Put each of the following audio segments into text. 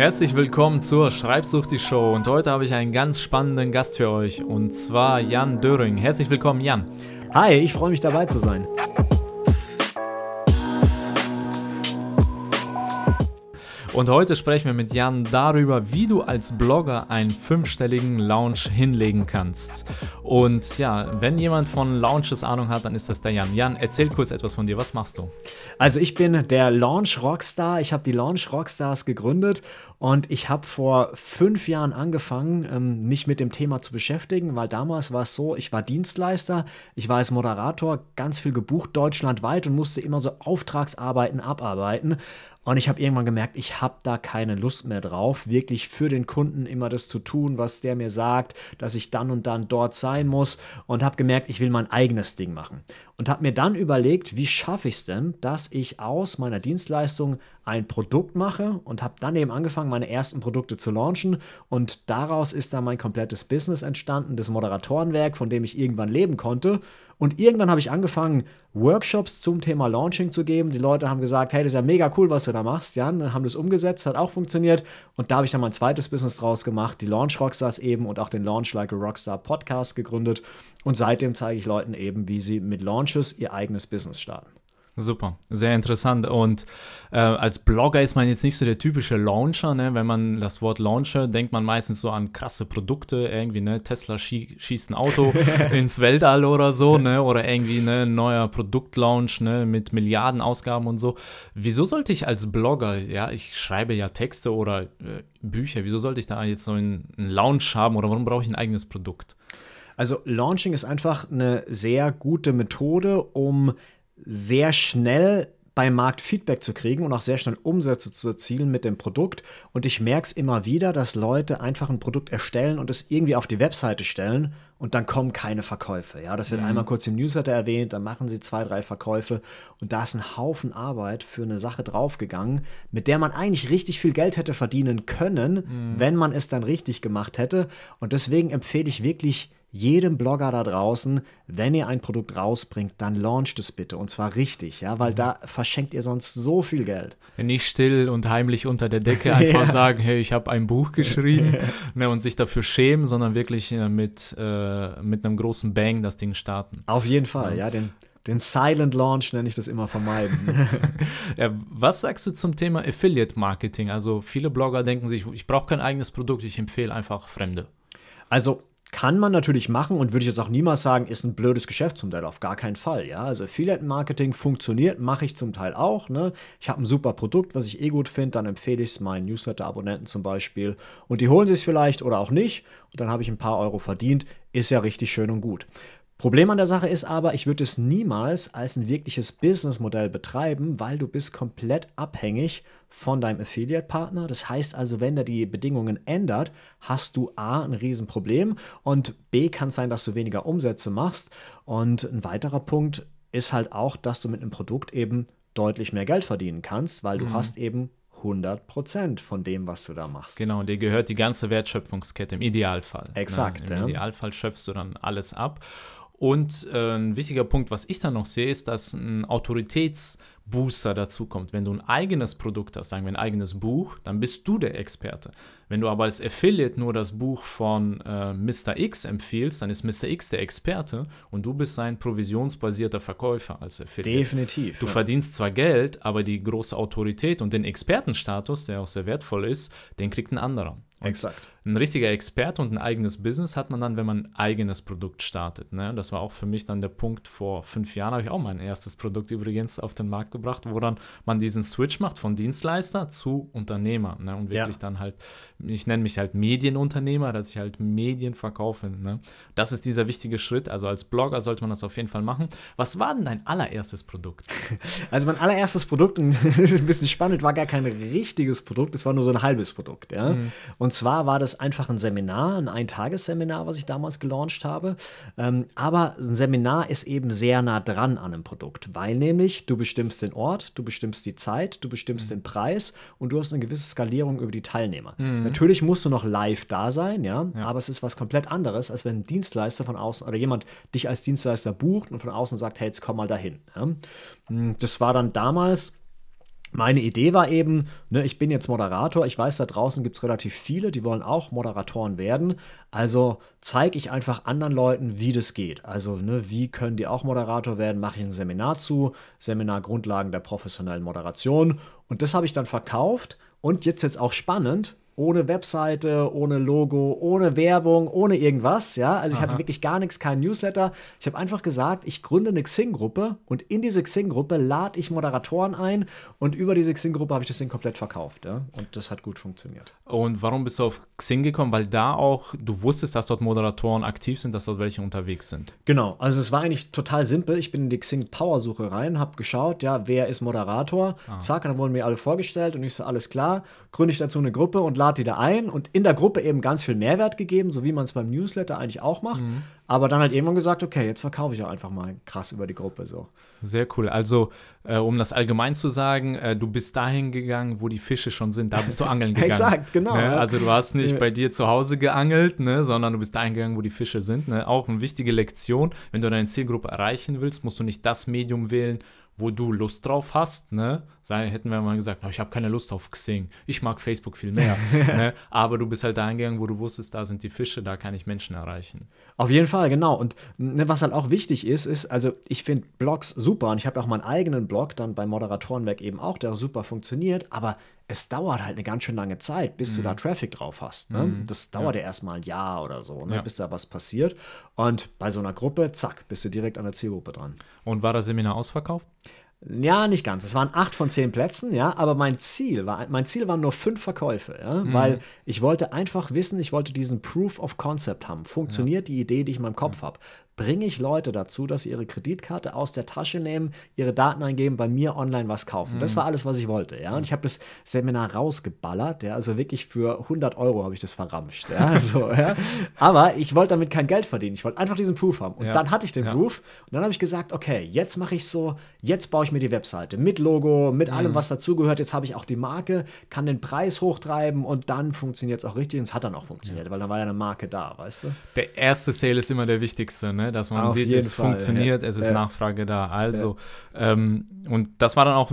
Herzlich willkommen zur Schreibsucht die Show und heute habe ich einen ganz spannenden Gast für euch und zwar Jan Döring. Herzlich willkommen, Jan. Hi, ich freue mich dabei zu sein. Und heute sprechen wir mit Jan darüber, wie du als Blogger einen fünfstelligen Launch hinlegen kannst. Und ja, wenn jemand von Launches Ahnung hat, dann ist das der Jan. Jan, erzähl kurz etwas von dir. Was machst du? Also ich bin der Launch Rockstar. Ich habe die Launch Rockstars gegründet und ich habe vor fünf Jahren angefangen, ähm, mich mit dem Thema zu beschäftigen, weil damals war es so, ich war Dienstleister, ich war als Moderator ganz viel gebucht deutschlandweit und musste immer so Auftragsarbeiten abarbeiten. Und ich habe irgendwann gemerkt, ich habe da keine Lust mehr drauf, wirklich für den Kunden immer das zu tun, was der mir sagt, dass ich dann und dann dort sein muss. Und habe gemerkt, ich will mein eigenes Ding machen. Und habe mir dann überlegt, wie schaffe ich es denn, dass ich aus meiner Dienstleistung ein Produkt mache und habe dann eben angefangen, meine ersten Produkte zu launchen. Und daraus ist dann mein komplettes Business entstanden, das Moderatorenwerk, von dem ich irgendwann leben konnte. Und irgendwann habe ich angefangen, Workshops zum Thema Launching zu geben. Die Leute haben gesagt, hey, das ist ja mega cool, was du da machst. Ja, dann haben das umgesetzt, hat auch funktioniert. Und da habe ich dann mein zweites Business draus gemacht, die Launch Rockstars eben und auch den Launch Like a Rockstar Podcast gegründet. Und seitdem zeige ich Leuten eben, wie sie mit Launches ihr eigenes Business starten. Super, sehr interessant. Und äh, als Blogger ist man jetzt nicht so der typische Launcher. Ne? Wenn man das Wort Launcher, denkt man meistens so an krasse Produkte, irgendwie, ne? Tesla schie schießt ein Auto ins Weltall oder so, ne? Oder irgendwie ne? ein neuer Produktlaunch ne? mit Milliarden Ausgaben und so. Wieso sollte ich als Blogger, ja, ich schreibe ja Texte oder äh, Bücher, wieso sollte ich da jetzt so einen, einen Launch haben oder warum brauche ich ein eigenes Produkt? Also Launching ist einfach eine sehr gute Methode, um sehr schnell beim Markt Feedback zu kriegen und auch sehr schnell Umsätze zu erzielen mit dem Produkt. Und ich merke es immer wieder, dass Leute einfach ein Produkt erstellen und es irgendwie auf die Webseite stellen und dann kommen keine Verkäufe. Ja, das wird mhm. einmal kurz im Newsletter erwähnt, dann machen sie zwei, drei Verkäufe und da ist ein Haufen Arbeit für eine Sache draufgegangen, mit der man eigentlich richtig viel Geld hätte verdienen können, mhm. wenn man es dann richtig gemacht hätte. Und deswegen empfehle ich wirklich, jedem Blogger da draußen, wenn ihr ein Produkt rausbringt, dann launcht es bitte und zwar richtig, ja, weil mhm. da verschenkt ihr sonst so viel Geld. Nicht still und heimlich unter der Decke einfach ja. sagen, hey, ich habe ein Buch geschrieben ne, und sich dafür schämen, sondern wirklich äh, mit, äh, mit einem großen Bang das Ding starten. Auf jeden Fall, ja, ja den, den Silent Launch nenne ich das immer vermeiden. ja, was sagst du zum Thema Affiliate Marketing? Also viele Blogger denken sich, ich brauche kein eigenes Produkt, ich empfehle einfach Fremde. Also kann man natürlich machen und würde ich jetzt auch niemals sagen, ist ein blödes Geschäftsmodell, auf gar keinen Fall. Ja? Also Affiliate-Marketing funktioniert, mache ich zum Teil auch. Ne? Ich habe ein super Produkt, was ich eh gut finde, dann empfehle ich es meinen Newsletter-Abonnenten zum Beispiel und die holen sich es vielleicht oder auch nicht und dann habe ich ein paar Euro verdient, ist ja richtig schön und gut. Problem an der Sache ist aber, ich würde es niemals als ein wirkliches Businessmodell betreiben, weil du bist komplett abhängig von deinem Affiliate-Partner. Das heißt also, wenn der die Bedingungen ändert, hast du A, ein Riesenproblem und B, kann es sein, dass du weniger Umsätze machst. Und ein weiterer Punkt ist halt auch, dass du mit einem Produkt eben deutlich mehr Geld verdienen kannst, weil du mhm. hast eben 100% von dem, was du da machst. Genau, dir gehört die ganze Wertschöpfungskette im Idealfall. Ne? Exakt. Ne? Im ja. Idealfall schöpfst du dann alles ab. Und äh, ein wichtiger Punkt, was ich dann noch sehe, ist, dass ein Autoritätsbooster dazu kommt. Wenn du ein eigenes Produkt hast, sagen wir ein eigenes Buch, dann bist du der Experte. Wenn du aber als Affiliate nur das Buch von äh, Mr. X empfiehlst, dann ist Mr. X der Experte und du bist sein provisionsbasierter Verkäufer als Affiliate. Definitiv. Du ja. verdienst zwar Geld, aber die große Autorität und den Expertenstatus, der auch sehr wertvoll ist, den kriegt ein anderer. Exakt. Ein richtiger Experte und ein eigenes Business hat man dann, wenn man ein eigenes Produkt startet. Ne? Das war auch für mich dann der Punkt, vor fünf Jahren habe ich auch mein erstes Produkt übrigens auf den Markt gebracht, wo dann man diesen Switch macht von Dienstleister zu Unternehmer ne? und wirklich ja. dann halt, ich nenne mich halt Medienunternehmer, dass ich halt Medien verkaufe. Ne? Das ist dieser wichtige Schritt. Also als Blogger sollte man das auf jeden Fall machen. Was war denn dein allererstes Produkt? Also mein allererstes Produkt, und das ist ein bisschen spannend, war gar kein richtiges Produkt, es war nur so ein halbes Produkt. Ja? Mhm. Und und zwar war das einfach ein Seminar, ein Eintagesseminar, was ich damals gelauncht habe. Ähm, aber ein Seminar ist eben sehr nah dran an einem Produkt, weil nämlich du bestimmst den Ort, du bestimmst die Zeit, du bestimmst mhm. den Preis und du hast eine gewisse Skalierung über die Teilnehmer. Mhm. Natürlich musst du noch live da sein, ja, ja, aber es ist was komplett anderes, als wenn ein Dienstleister von außen oder jemand dich als Dienstleister bucht und von außen sagt, hey, jetzt komm mal dahin. Ja. Hm, das war dann damals meine Idee war eben, ne, ich bin jetzt Moderator, ich weiß, da draußen gibt es relativ viele, die wollen auch Moderatoren werden. Also zeige ich einfach anderen Leuten, wie das geht. Also, ne, wie können die auch Moderator werden? Mache ich ein Seminar zu, Seminar Grundlagen der professionellen Moderation. Und das habe ich dann verkauft. Und jetzt jetzt auch spannend, ohne Webseite, ohne Logo, ohne Werbung, ohne irgendwas. Ja, also ich Aha. hatte wirklich gar nichts, kein Newsletter. Ich habe einfach gesagt, ich gründe eine Xing-Gruppe und in diese Xing-Gruppe lade ich Moderatoren ein und über diese Xing-Gruppe habe ich das Ding komplett verkauft. Ja? Und das hat gut funktioniert. Und warum bist du auf Xing gekommen? Weil da auch, du wusstest, dass dort Moderatoren aktiv sind, dass dort welche unterwegs sind. Genau, also es war eigentlich total simpel. Ich bin in die Xing-Power-Suche rein, habe geschaut, ja, wer ist Moderator? Ah. Zack, dann wurden mir alle vorgestellt und ich so, alles klar, gründe ich dazu eine Gruppe und lade die da ein und in der Gruppe eben ganz viel Mehrwert gegeben, so wie man es beim Newsletter eigentlich auch macht. Mhm. Aber dann halt irgendwann gesagt, okay, jetzt verkaufe ich auch einfach mal krass über die Gruppe so. Sehr cool. Also, äh, um das allgemein zu sagen, äh, du bist dahin gegangen, wo die Fische schon sind. Da bist du angeln gegangen. Exakt, genau. Ne? Also, du hast nicht ja. bei dir zu Hause geangelt, ne? sondern du bist dahin gegangen, wo die Fische sind. Ne? Auch eine wichtige Lektion. Wenn du deine Zielgruppe erreichen willst, musst du nicht das Medium wählen, wo du Lust drauf hast, ne? Sei, hätten wir mal gesagt, ich habe keine Lust auf Xing, ich mag Facebook viel mehr, ne? aber du bist halt da eingegangen, wo du wusstest, da sind die Fische, da kann ich Menschen erreichen. Auf jeden Fall, genau. Und ne, was halt auch wichtig ist, ist, also ich finde Blogs super und ich habe auch meinen eigenen Blog dann bei Moderatorenwerk eben auch, der super funktioniert, aber es dauert halt eine ganz schön lange Zeit, bis mhm. du da mhm. Traffic drauf hast. Ne? Mhm. Das dauert ja. ja erstmal ein Jahr oder so, ne? ja. bis da was passiert. Und bei so einer Gruppe, zack, bist du direkt an der Zielgruppe dran. Und war das Seminar ausverkauft? Ja, nicht ganz. Es waren acht von zehn Plätzen, ja, aber mein Ziel war, mein Ziel waren nur fünf Verkäufe, ja, mhm. weil ich wollte einfach wissen, ich wollte diesen Proof of Concept haben. Funktioniert ja. die Idee, die ich in meinem Kopf ja. habe? Bringe ich Leute dazu, dass sie ihre Kreditkarte aus der Tasche nehmen, ihre Daten eingeben, bei mir online was kaufen. Mhm. Das war alles, was ich wollte. Ja? Und ich habe das Seminar rausgeballert. Ja? Also wirklich für 100 Euro habe ich das verramscht. Ja? So, ja? Aber ich wollte damit kein Geld verdienen. Ich wollte einfach diesen Proof haben. Und ja. dann hatte ich den ja. Proof. Und dann habe ich gesagt, okay, jetzt mache ich so, jetzt baue ich mir die Webseite mit Logo, mit mhm. allem, was dazugehört. Jetzt habe ich auch die Marke, kann den Preis hochtreiben und dann funktioniert es auch richtig. Und es hat dann auch funktioniert, weil dann war ja eine Marke da, weißt du? Der erste Sale ist immer der wichtigste, ne? Dass man Auf sieht, es Fall, funktioniert, ja. es ist ja. Nachfrage da. Also, ja. ähm, und das war dann auch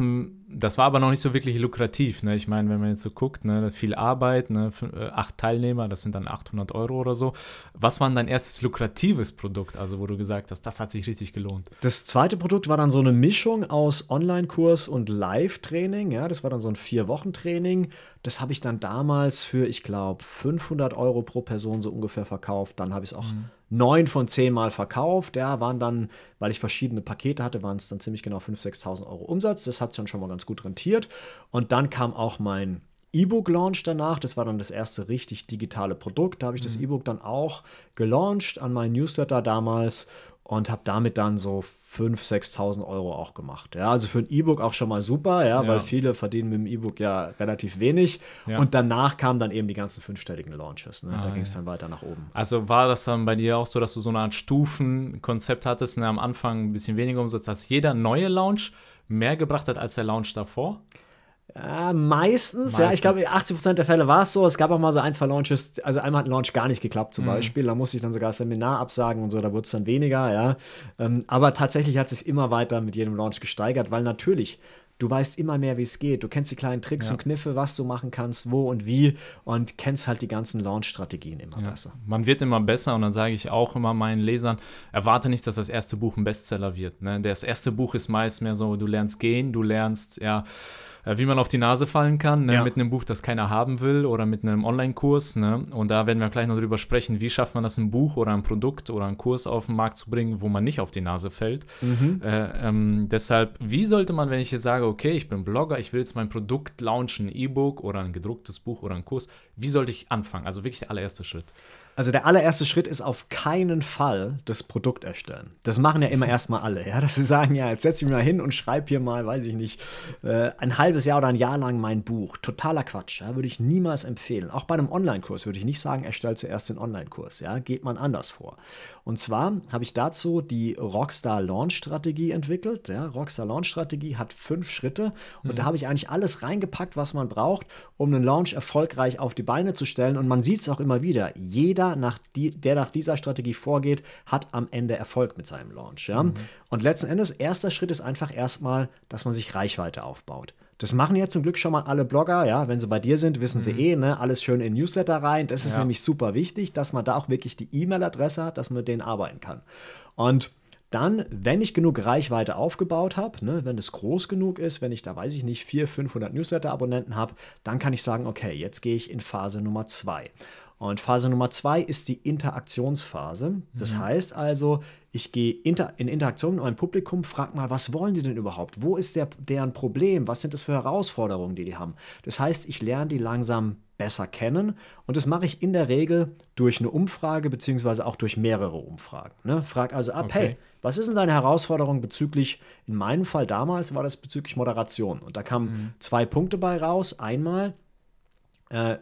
das war aber noch nicht so wirklich lukrativ. Ne? Ich meine, wenn man jetzt so guckt, ne, viel Arbeit, ne, äh, acht Teilnehmer, das sind dann 800 Euro oder so. Was war dein erstes lukratives Produkt, also wo du gesagt hast, das hat sich richtig gelohnt? Das zweite Produkt war dann so eine Mischung aus Online-Kurs und Live-Training. Ja, das war dann so ein Vier-Wochen-Training. Das habe ich dann damals für, ich glaube, 500 Euro pro Person so ungefähr verkauft. Dann habe ich es auch mhm neun von zehn Mal verkauft. Ja, waren dann, weil ich verschiedene Pakete hatte, waren es dann ziemlich genau 5.000, 6.000 Euro Umsatz. Das hat sich dann schon mal ganz gut rentiert. Und dann kam auch mein E-Book-Launch danach. Das war dann das erste richtig digitale Produkt. Da habe ich mhm. das E-Book dann auch gelauncht an meinen Newsletter damals und habe damit dann so 5.000, 6.000 Euro auch gemacht. Ja, also für ein E-Book auch schon mal super, ja, ja. weil viele verdienen mit dem E-Book ja relativ wenig. Ja. Und danach kamen dann eben die ganzen fünfstelligen Launches. Ne? Ah, da ging es dann weiter nach oben. Also war das dann bei dir auch so, dass du so eine Art Stufenkonzept hattest und am Anfang ein bisschen weniger Umsatz, dass jeder neue Launch mehr gebracht hat als der Launch davor? Ja, meistens, meistens, ja. Ich glaube, 80% der Fälle war es so. Es gab auch mal so ein, zwei Launches. Also einmal hat ein Launch gar nicht geklappt, zum mhm. Beispiel. Da musste ich dann sogar das Seminar absagen und so. Da wurde es dann weniger, ja. Ähm, aber tatsächlich hat es sich immer weiter mit jedem Launch gesteigert, weil natürlich du weißt immer mehr, wie es geht. Du kennst die kleinen Tricks ja. und Kniffe, was du machen kannst, wo und wie und kennst halt die ganzen Launch-Strategien immer ja. besser. Man wird immer besser und dann sage ich auch immer meinen Lesern, erwarte nicht, dass das erste Buch ein Bestseller wird. Ne? Das erste Buch ist meist mehr so, du lernst gehen, du lernst, ja, wie man auf die Nase fallen kann, ne? ja. mit einem Buch, das keiner haben will oder mit einem Online-Kurs. Ne? Und da werden wir gleich noch drüber sprechen, wie schafft man das, ein Buch oder ein Produkt oder einen Kurs auf den Markt zu bringen, wo man nicht auf die Nase fällt. Mhm. Äh, ähm, deshalb, wie sollte man, wenn ich jetzt sage, okay, ich bin Blogger, ich will jetzt mein Produkt launchen, ein E-Book oder ein gedrucktes Buch oder ein Kurs, wie sollte ich anfangen? Also wirklich der allererste Schritt. Also der allererste Schritt ist auf keinen Fall das Produkt erstellen. Das machen ja immer erstmal alle, ja, dass sie sagen, ja, jetzt setze ich mich mal hin und schreibe hier mal, weiß ich nicht, äh, ein halbes Jahr oder ein Jahr lang mein Buch. Totaler Quatsch, ja, würde ich niemals empfehlen. Auch bei einem Online-Kurs würde ich nicht sagen, erstell zuerst den Online-Kurs, ja, geht man anders vor. Und zwar habe ich dazu die Rockstar Launch Strategie entwickelt. Ja, Rockstar Launch Strategie hat fünf Schritte und mhm. da habe ich eigentlich alles reingepackt, was man braucht, um einen Launch erfolgreich auf die Beine zu stellen. Und man sieht es auch immer wieder. Jeder nach die, der nach dieser Strategie vorgeht, hat am Ende Erfolg mit seinem Launch. Ja? Mhm. Und letzten Endes, erster Schritt ist einfach erstmal, dass man sich Reichweite aufbaut. Das machen jetzt zum Glück schon mal alle Blogger, ja. Wenn sie bei dir sind, wissen mhm. sie eh, ne, alles schön in Newsletter rein. Das ist ja. nämlich super wichtig, dass man da auch wirklich die E-Mail-Adresse hat, dass man mit denen arbeiten kann. Und dann, wenn ich genug Reichweite aufgebaut habe, ne, wenn es groß genug ist, wenn ich da, weiß ich nicht, 400, 500 Newsletter-Abonnenten habe, dann kann ich sagen, okay, jetzt gehe ich in Phase Nummer 2. Und Phase Nummer 2 ist die Interaktionsphase. Das mhm. heißt also, ich gehe inter in Interaktion mit meinem Publikum, frage mal, was wollen die denn überhaupt? Wo ist der, deren Problem? Was sind das für Herausforderungen, die die haben? Das heißt, ich lerne die langsam besser kennen. Und das mache ich in der Regel durch eine Umfrage beziehungsweise auch durch mehrere Umfragen. Ne? Frag also ab, okay. hey, was ist denn deine Herausforderung bezüglich, in meinem Fall damals war das bezüglich Moderation. Und da kamen mhm. zwei Punkte bei raus. Einmal, äh,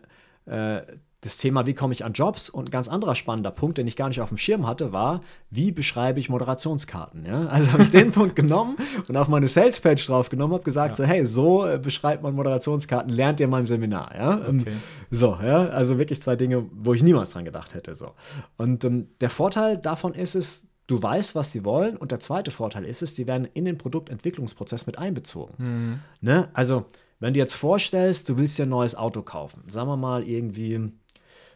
äh, das Thema, wie komme ich an Jobs und ein ganz anderer spannender Punkt, den ich gar nicht auf dem Schirm hatte, war, wie beschreibe ich Moderationskarten. Ja? Also habe ich den Punkt genommen und auf meine Salespage drauf genommen, habe gesagt, ja. so, hey, so äh, beschreibt man Moderationskarten, lernt ihr in meinem Seminar. Ja? Ähm, okay. So, ja, also wirklich zwei Dinge, wo ich niemals dran gedacht hätte. So. Und ähm, der Vorteil davon ist es, du weißt, was sie wollen und der zweite Vorteil ist es, sie werden in den Produktentwicklungsprozess mit einbezogen. Mhm. Ne? Also, wenn du jetzt vorstellst, du willst dir ein neues Auto kaufen, sagen wir mal irgendwie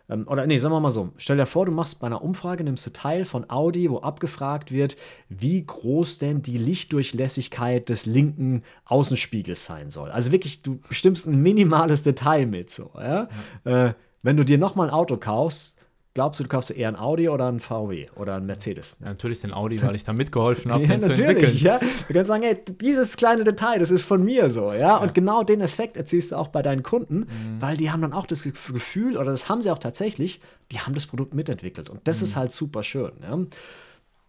ähm, oder nee, sagen wir mal so, stell dir vor, du machst bei einer Umfrage, nimmst du Teil von Audi, wo abgefragt wird, wie groß denn die Lichtdurchlässigkeit des linken Außenspiegels sein soll. Also wirklich, du bestimmst ein minimales Detail mit so. Ja? ja. Äh, wenn du dir nochmal ein Auto kaufst, Glaubst du, du kaufst eher ein Audi oder ein VW oder ein Mercedes? Ja, natürlich den Audi, weil ich da mitgeholfen habe, ja, den zu entwickeln. Ja, du kannst sagen, hey, dieses kleine Detail, das ist von mir so, ja. Und genau den Effekt erzielst du auch bei deinen Kunden, mhm. weil die haben dann auch das Gefühl, oder das haben sie auch tatsächlich, die haben das Produkt mitentwickelt. Und das mhm. ist halt super schön, ja.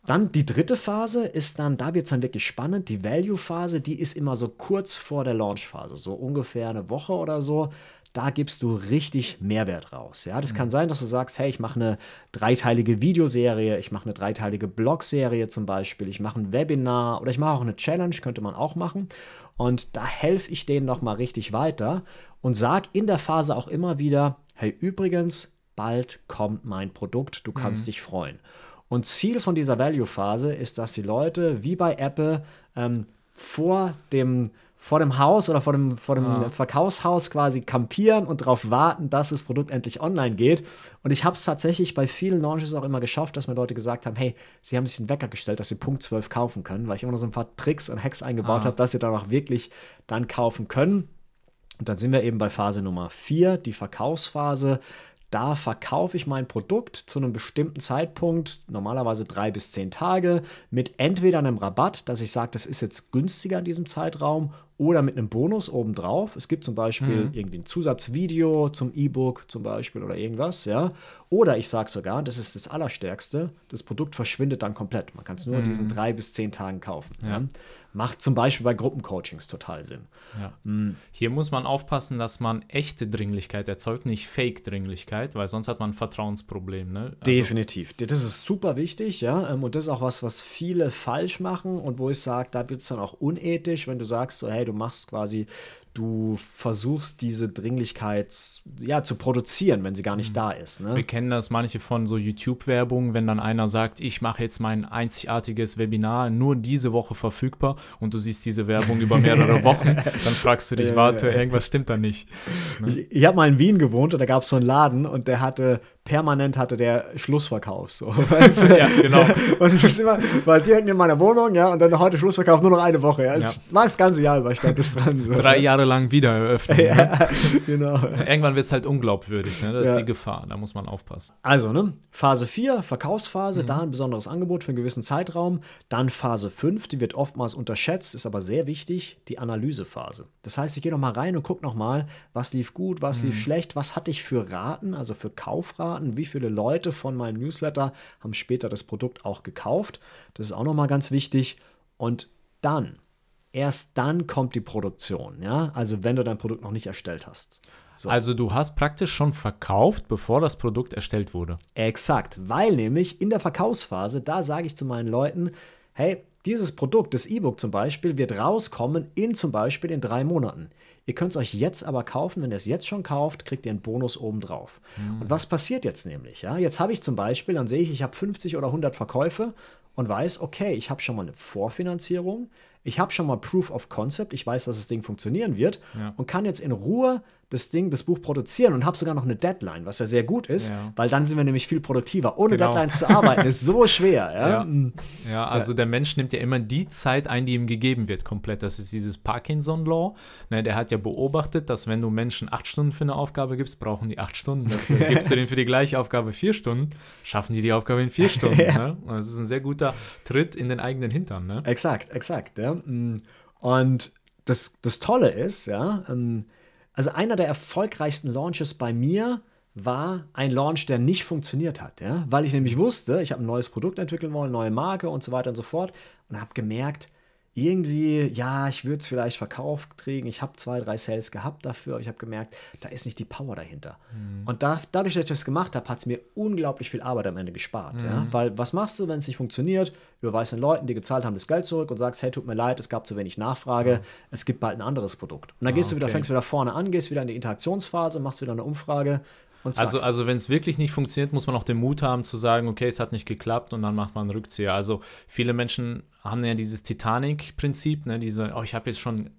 Dann die dritte Phase ist dann, da wird es dann wirklich spannend. Die Value-Phase, die ist immer so kurz vor der Launch-Phase, so ungefähr eine Woche oder so da gibst du richtig Mehrwert raus. Ja, das mhm. kann sein, dass du sagst, hey, ich mache eine dreiteilige Videoserie, ich mache eine dreiteilige Blogserie zum Beispiel, ich mache ein Webinar oder ich mache auch eine Challenge, könnte man auch machen. Und da helfe ich denen nochmal richtig weiter und sage in der Phase auch immer wieder, hey, übrigens, bald kommt mein Produkt, du kannst mhm. dich freuen. Und Ziel von dieser Value-Phase ist, dass die Leute wie bei Apple ähm, vor dem vor dem Haus oder vor dem, vor dem ah. Verkaufshaus quasi kampieren und darauf warten, dass das Produkt endlich online geht. Und ich habe es tatsächlich bei vielen Launches auch immer geschafft, dass mir Leute gesagt haben, hey, sie haben sich einen Wecker gestellt, dass sie Punkt 12 kaufen können, weil ich immer noch so ein paar Tricks und Hacks eingebaut ah. habe, dass sie dann auch wirklich dann kaufen können. Und dann sind wir eben bei Phase Nummer 4, die Verkaufsphase. Da verkaufe ich mein Produkt zu einem bestimmten Zeitpunkt, normalerweise drei bis zehn Tage, mit entweder einem Rabatt, dass ich sage, das ist jetzt günstiger in diesem Zeitraum, oder mit einem Bonus obendrauf. Es gibt zum Beispiel mhm. irgendwie ein Zusatzvideo zum E-Book zum Beispiel oder irgendwas, ja. Oder ich sage sogar, das ist das Allerstärkste, das Produkt verschwindet dann komplett. Man kann es nur mhm. in diesen drei bis zehn Tagen kaufen. Ja. Ja. Macht zum Beispiel bei Gruppencoachings total Sinn. Ja. Mhm. Hier muss man aufpassen, dass man echte Dringlichkeit erzeugt, nicht Fake-Dringlichkeit, weil sonst hat man ein Vertrauensproblem. Ne? Also Definitiv. Das ist super wichtig, ja. Ähm, und das ist auch was, was viele falsch machen und wo ich sage, da wird es dann auch unethisch, wenn du sagst, so, hey, du machst quasi du versuchst diese Dringlichkeit ja, zu produzieren, wenn sie gar nicht mhm. da ist. Ne? Wir kennen das manche von so YouTube-Werbung, wenn dann einer sagt, ich mache jetzt mein einzigartiges Webinar nur diese Woche verfügbar und du siehst diese Werbung über mehrere Wochen, dann fragst du dich, warte, irgendwas stimmt da nicht. Ne? Ich, ich habe mal in Wien gewohnt und da gab es so einen Laden und der hatte permanent hatte der Schlussverkauf. So, weißt du? ja, genau. Und ich immer, war direkt in meiner Wohnung, ja, und dann heute Schlussverkauf nur noch eine Woche. Ja. Es ja. war das ganze Jahr über, stand das dran. So. Drei Jahre lang wieder eröffnen. ja, ne? genau. Irgendwann wird es halt unglaubwürdig, ne? Das ja. ist die Gefahr, da muss man aufpassen. Also, ne, Phase 4, Verkaufsphase, mhm. da ein besonderes Angebot für einen gewissen Zeitraum. Dann Phase 5, die wird oftmals unterschätzt, ist aber sehr wichtig, die Analysephase. Das heißt, ich gehe nochmal rein und gucke nochmal, was lief gut, was mhm. lief schlecht, was hatte ich für Raten, also für Kaufraten wie viele Leute von meinem Newsletter haben später das Produkt auch gekauft. Das ist auch nochmal ganz wichtig. Und dann, erst dann kommt die Produktion, ja, also wenn du dein Produkt noch nicht erstellt hast. So. Also du hast praktisch schon verkauft, bevor das Produkt erstellt wurde. Exakt, weil nämlich in der Verkaufsphase, da sage ich zu meinen Leuten, hey, dieses Produkt, das E-Book zum Beispiel, wird rauskommen in zum Beispiel in drei Monaten. Ihr könnt es euch jetzt aber kaufen. Wenn ihr es jetzt schon kauft, kriegt ihr einen Bonus obendrauf. Mhm. Und was passiert jetzt nämlich? Ja, jetzt habe ich zum Beispiel, dann sehe ich, ich habe 50 oder 100 Verkäufe und weiß, okay, ich habe schon mal eine Vorfinanzierung. Ich habe schon mal Proof of Concept, ich weiß, dass das Ding funktionieren wird Ja. und kann jetzt in Ruhe das Ding, das Buch produzieren und habe sogar noch eine Deadline, was ja sehr gut ist, Ja. weil dann sind wir nämlich viel produktiver. Ohne Genau. Deadlines zu arbeiten ist so schwer. Ja? Ja. Mm. Ja, also der Mensch nimmt ja immer die Zeit ein, die ihm gegeben wird, komplett. Das ist dieses Parkinson-Law. Ne, der hat ja beobachtet, dass wenn du Menschen acht Stunden für eine Aufgabe gibst, brauchen die acht Stunden. Dafür gibst du denen für die gleiche Aufgabe vier Stunden, schaffen die die Aufgabe in vier Stunden. ne? Das ist ein sehr guter Tritt in den eigenen Hintern. Ne? Exakt, exakt. Ja. Und das, das Tolle ist, ja, ähm, also einer der erfolgreichsten Launches bei mir war ein Launch, der nicht funktioniert hat, ja, weil ich nämlich wusste, ich habe ein neues Produkt entwickeln wollen, neue Marke und so weiter und so fort und habe gemerkt, irgendwie, ja, ich würde es vielleicht verkauft kriegen. Ich habe zwei, drei Sales gehabt dafür, aber ich habe gemerkt, da ist nicht die Power dahinter. Und da, dadurch, dass ich das gemacht habe, hat es mir unglaublich viel Arbeit am Ende gespart. Ja? Weil was machst du, wenn es nicht funktioniert? Überweist den Leuten, die gezahlt haben, das Geld zurück und sagst, hey, tut mir leid, es gab zu wenig Nachfrage, es gibt bald ein anderes Produkt. Und dann gehst du wieder, okay. fängst wieder vorne an, gehst wieder in die Interaktionsphase, machst wieder eine Umfrage. Also, also wenn es wirklich nicht funktioniert, muss man auch den Mut haben zu sagen, okay, es hat nicht geklappt und dann macht man einen Rückzieher. Also viele Menschen haben ja dieses Titanic-Prinzip, ne, diese, oh, ich habe jetzt schon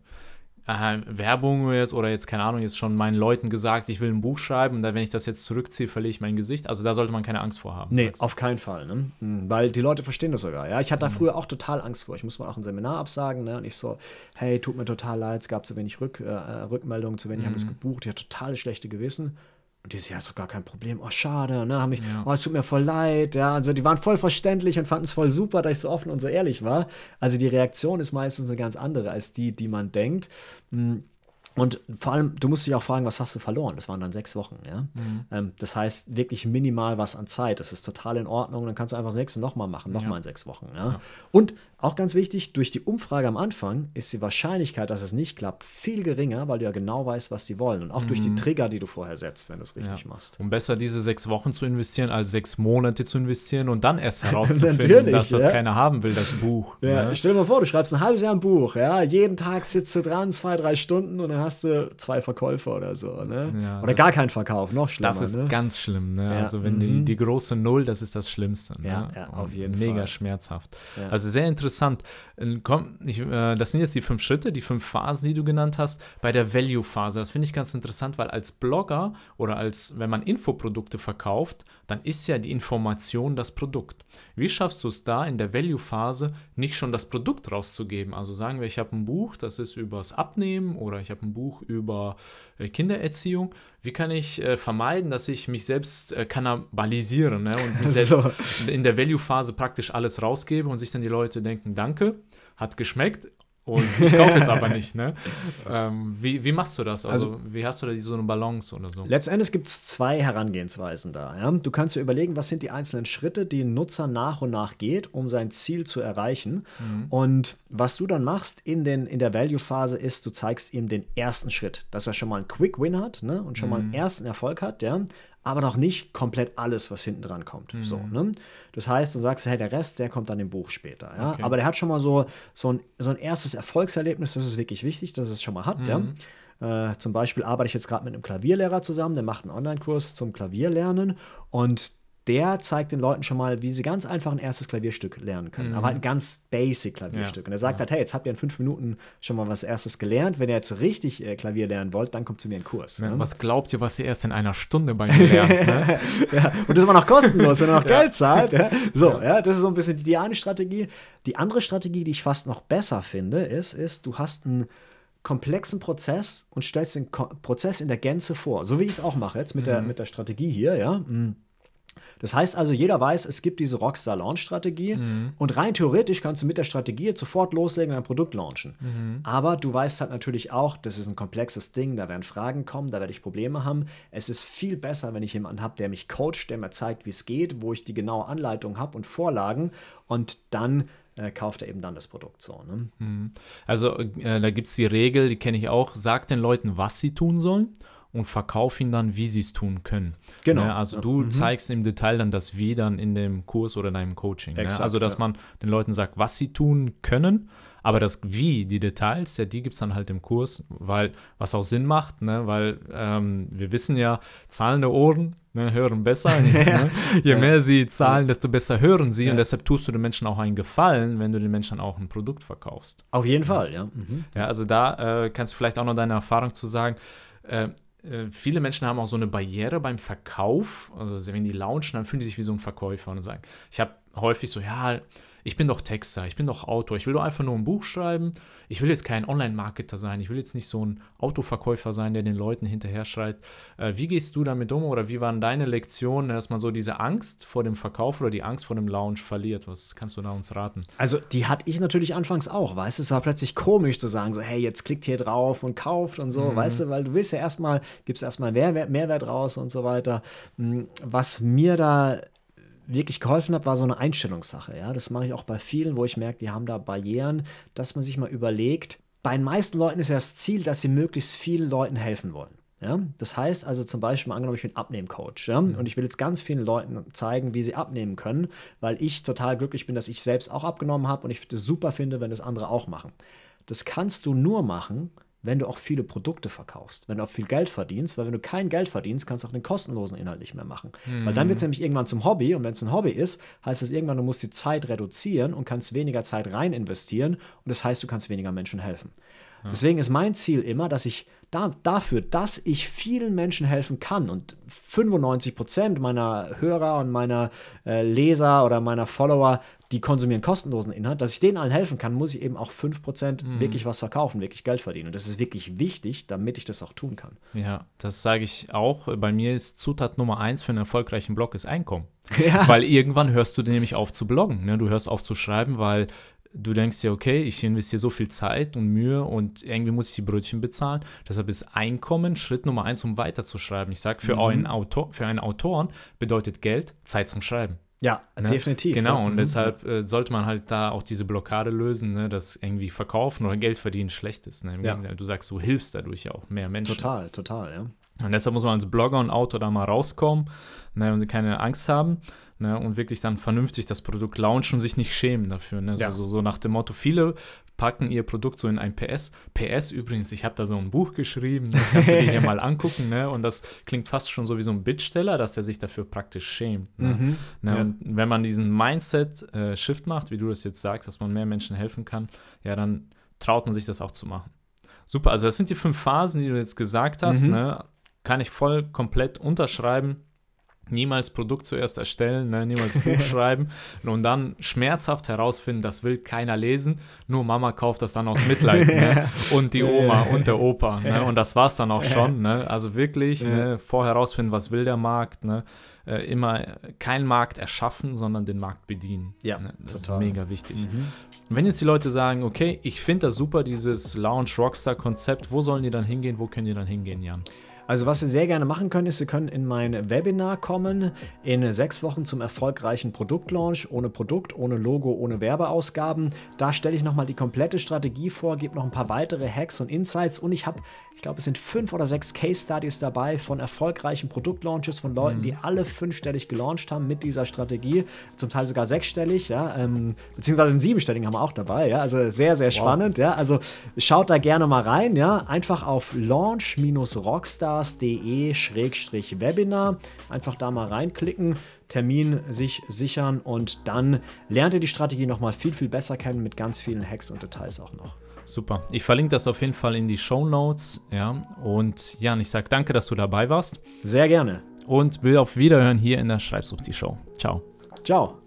äh, Werbung jetzt oder jetzt, keine Ahnung, jetzt schon meinen Leuten gesagt, ich will ein Buch schreiben und dann, wenn ich das jetzt zurückziehe, verliere ich mein Gesicht. Also da sollte man keine Angst vor haben. Nee, sagst auf keinen Fall. Ne? Mhm, Weil die Leute verstehen das sogar. Ja? Ich hatte da früher auch total Angst vor. Ich musste mal auch ein Seminar absagen. Ne? Und ich so, hey, tut mir total leid, es gab zu wenig Rück, äh, äh, Rückmeldungen, zu wenig haben das gebucht. Ich hatte total schlechte Gewissen. Und die so, ja, ist doch gar kein Problem. Oh, schade. Ne? Haben mich, Ja. oh, es tut mir voll leid. Ja? Also die waren voll verständlich und fanden es voll super, dass ich so offen und so ehrlich war. Also die Reaktion ist meistens eine ganz andere als die, die man denkt. Mhm. Und vor allem, du musst dich auch fragen, was hast du verloren? Das waren dann sechs Wochen, ja. Ähm, das heißt, wirklich minimal was an Zeit. Das ist total in Ordnung. Dann kannst du einfach das nächste nochmal machen, nochmal Ja. in sechs Wochen, ja? Und auch ganz wichtig, durch die Umfrage am Anfang ist die Wahrscheinlichkeit, dass es nicht klappt, viel geringer, weil du ja genau weißt, was die wollen. Und auch durch die Trigger, die du vorher setzt, wenn du es richtig machst. Um besser diese sechs Wochen zu investieren, als sechs Monate zu investieren und dann erst herauszufinden, dass das ja. keiner haben will, das Buch. Ja, ne? stell dir mal vor, du schreibst ein halbes Jahr ein Buch, ja, jeden Tag sitzt du dran, zwei, drei Stunden und dann hast du zwei Verkäufer oder so, ne? Ja, oder gar keinen Verkauf, noch schlimmer, Das ist ne? ganz schlimm, ne? Ja, Also wenn die, mhm. die große Null, das ist das Schlimmste. Ne? Ja, ja, auf jeden Mega Fall. schmerzhaft. Ja. Also sehr interessant. Äh, Komm, ich, äh, das sind jetzt die fünf Schritte, die fünf Phasen, die du genannt hast. Bei der Value-Phase, das finde ich ganz interessant, weil als Blogger oder als, wenn man Infoprodukte verkauft, dann ist ja die Information das Produkt. Wie schaffst du es da in der Value-Phase nicht schon das Produkt rauszugeben? Also sagen wir, ich habe ein Buch, das ist übers Abnehmen oder ich habe ein Buch über äh, Kindererziehung. Wie kann ich äh, vermeiden, dass ich mich selbst äh, kannibalisiere ne? und mich selbst So. in der Value-Phase praktisch alles rausgebe und sich dann die Leute denken, danke, hat geschmeckt und ich kaufe jetzt aber nicht. Ne? Ähm, wie, wie machst du das? Also, wie hast du da so eine Balance oder so? Letztendlich gibt es zwei Herangehensweisen da. Ja? Du kannst dir überlegen, was sind die einzelnen Schritte, die ein Nutzer nach und nach geht, um sein Ziel zu erreichen. Und was du dann machst in, den, in der Value-Phase ist, du zeigst ihm den ersten Schritt, dass er schon mal einen Quick-Win hat ne? und schon mal einen ersten Erfolg hat, ja? Aber noch nicht komplett alles, was hinten dran kommt. So, ne? Das heißt, dann sagst du, hey, der Rest, der kommt dann im Buch später. Ja? Okay. Aber der hat schon mal so, so, ein, so ein erstes Erfolgserlebnis, das ist wirklich wichtig, dass es schon mal hat. Ja? Äh, zum Beispiel arbeite ich jetzt gerade mit einem Klavierlehrer zusammen, der macht einen Online-Kurs zum Klavierlernen und der zeigt den Leuten schon mal, wie sie ganz einfach ein erstes Klavierstück lernen können. Aber halt ein ganz basic Klavierstück. Ja, Und er sagt halt, hey, jetzt habt ihr in fünf Minuten schon mal was erstes gelernt. Wenn ihr jetzt richtig äh, Klavier lernen wollt, dann kommt zu mir in Kurs. Ne? ne? Was glaubt ihr, was ihr erst in einer Stunde bei mir lernt? Ne? ja, und das war noch kostenlos, wenn er noch Geld zahlt. Ja. So, ja. das ist so ein bisschen die, eine Strategie. Die andere Strategie, die ich fast noch besser finde, ist, ist du hast einen komplexen Prozess und stellst den Ko Prozess in der Gänze vor. So wie ich es auch mache jetzt mit, der, mit der Strategie hier, ja. Mm. Das heißt also, jeder weiß, es gibt diese Rockstar-Launch-Strategie und rein theoretisch kannst du mit der Strategie jetzt sofort loslegen und ein Produkt launchen. Aber du weißt halt natürlich auch, das ist ein komplexes Ding, da werden Fragen kommen, da werde ich Probleme haben. Es ist viel besser, wenn ich jemanden habe, der mich coacht, der mir zeigt, wie es geht, wo ich die genaue Anleitung habe und Vorlagen und dann äh, kauft er eben dann das Produkt so. Ne? Also äh, da gibt es die Regel, die kenne ich auch, sag den Leuten, was sie tun sollen und verkauf ihnen dann, wie sie es tun können. Genau. Ne? Also du zeigst im Detail dann das Wie dann in dem Kurs oder deinem Coaching. Ne? Exakt, Also dass ja. man den Leuten sagt, was sie tun können, Aber das Wie, die Details, ja, die gibt es dann halt im Kurs, weil, was auch Sinn macht, ne, weil ähm, wir wissen ja, zahlende Ohren ne, hören besser. ne? Je mehr sie zahlen, desto besser hören sie. Ja. Und deshalb tust du den Menschen auch einen Gefallen, wenn du den Menschen auch ein Produkt verkaufst. Auf jeden Fall, ja. Mhm. Ja, also da äh, kannst du vielleicht auch noch deine Erfahrung zu sagen. Äh, viele Menschen haben auch so eine Barriere beim Verkauf. Also wenn die launchen, dann fühlen die sich wie so ein Verkäufer und sagen, ich habe häufig so, ja, ich bin doch Texter, ich bin doch Autor, ich will doch einfach nur ein Buch schreiben. Ich will jetzt kein Online-Marketer sein, ich will jetzt nicht so ein Autoverkäufer sein, der den Leuten hinterher schreit. Äh, wie gehst du damit um oder wie waren deine Lektionen, dass man so diese Angst vor dem Verkauf oder die Angst vor dem Launch verliert? Was kannst du da uns raten? Also, die hatte ich natürlich anfangs auch, weißt du, es war plötzlich komisch zu sagen, so, hey, jetzt klickt hier drauf und kauft und so, mhm. weißt du, weil du willst ja erstmal, gibst erstmal Mehrwert, Mehrwert raus und so weiter. Hm, was mir da wirklich geholfen hat, war so eine Einstellungssache. Ja? Das mache ich auch bei vielen, wo ich merke, die haben da Barrieren, dass man sich mal überlegt. Bei den meisten Leuten ist ja das Ziel, dass sie möglichst vielen Leuten helfen wollen. Ja? Das heißt also zum Beispiel, angenommen, ich bin Abnehmcoach ja? und ich will jetzt ganz vielen Leuten zeigen, wie sie abnehmen können, weil ich total glücklich bin, dass ich selbst auch abgenommen habe und ich das super finde, wenn das andere auch machen. Das kannst du nur machen, wenn du auch viele Produkte verkaufst, wenn du auch viel Geld verdienst, weil wenn du kein Geld verdienst, kannst du auch den kostenlosen Inhalt nicht mehr machen. Mhm. Weil dann wird es nämlich irgendwann zum Hobby und wenn es ein Hobby ist, heißt es irgendwann, du musst die Zeit reduzieren und kannst weniger Zeit rein investieren und das heißt, du kannst weniger Menschen helfen. Ja. Deswegen ist mein Ziel immer, dass ich da, dafür, dass ich vielen Menschen helfen kann und 95 Prozent meiner Hörer und meiner äh, Leser oder meiner Follower, die konsumieren kostenlosen Inhalt, dass ich denen allen helfen kann, muss ich eben auch 5% mhm. wirklich was verkaufen, wirklich Geld verdienen. Und das ist wirklich wichtig, damit ich das auch tun kann. Ja, das sage ich auch. Bei mir ist Zutat Nummer eins für einen erfolgreichen Blog ist Einkommen. Ja. Weil irgendwann hörst du nämlich auf zu bloggen. Ne? Du hörst auf zu schreiben, weil du denkst dir, okay, ich investiere so viel Zeit und Mühe und irgendwie muss ich die Brötchen bezahlen. Deshalb ist Einkommen Schritt Nummer eins, um weiterzuschreiben. Ich sage, für, mhm. einen Autor, für einen Autoren bedeutet Geld Zeit zum Schreiben. Ja, ne? definitiv. Genau, ja. und mhm. deshalb äh, sollte man halt da auch diese Blockade lösen, ne, dass irgendwie verkaufen oder Geld verdienen schlecht ist. Ne? Ja. Du sagst, du hilfst dadurch ja auch mehr Menschen. Total, total, ja. Und deshalb muss man als Blogger und Autor da mal rauskommen ne, und keine Angst haben ne, und wirklich dann vernünftig das Produkt launchen und sich nicht schämen dafür. Ne? Ja. So, so, so, nach dem Motto, viele packen ihr Produkt so in ein PS. PS übrigens, ich habe da so ein Buch geschrieben, das kannst du dir hier mal angucken. Ne? Und das klingt fast schon so wie so ein Bittsteller, dass der sich dafür praktisch schämt. Ne? Mhm. Ne? Ja. Und wenn man diesen Mindset-Shift äh, macht, wie du das jetzt sagst, dass man mehr Menschen helfen kann, ja, dann traut man sich das auch zu machen. Super, also das sind die fünf Phasen, die du jetzt gesagt hast. Mhm. Ne? Kann ich voll komplett unterschreiben niemals Produkt zuerst erstellen, ne, niemals Buch schreiben und dann schmerzhaft herausfinden, das will keiner lesen, nur Mama kauft das dann aus Mitleid ne, und die Oma und der Opa ne, und das war es dann auch schon. Ne, also wirklich ne, vorher herausfinden, was will der Markt, ne, äh, immer keinen Markt erschaffen, sondern den Markt bedienen. Ja, ne, das total. ist mega wichtig. Mhm. Wenn jetzt die Leute sagen, okay, ich finde das super, dieses Lounge Rockstar Konzept, wo sollen die dann hingehen, wo können die dann hingehen, Jan? Also was Sie sehr gerne machen können, ist, Sie können in mein Webinar kommen, in sechs Wochen zum erfolgreichen Produktlaunch, ohne Produkt, ohne Logo, ohne Werbeausgaben. Da stelle ich nochmal die komplette Strategie vor, gebe noch ein paar weitere Hacks und Insights und ich habe, ich glaube, es sind fünf oder sechs Case Studies dabei von erfolgreichen Produktlaunches von Leuten, mhm. die alle fünfstellig gelauncht haben mit dieser Strategie, zum Teil sogar sechsstellig, ja, ähm, beziehungsweise einen siebenstelligen haben wir auch dabei, ja, also sehr, sehr spannend, wow. ja, also schaut da gerne mal rein, ja, einfach auf launch-rockstar podcast.de-webinar. Einfach da mal reinklicken, Termin sich sichern und dann lernt ihr die Strategie nochmal viel, viel besser kennen mit ganz vielen Hacks und Details auch noch. Super. Ich verlinke das auf jeden Fall in die Show Notes. Ja. Und Jan, ich sage danke, dass du dabei warst. Sehr gerne. Und will auf Wiederhören hier in der Schreibsucht die Show. Ciao. Ciao.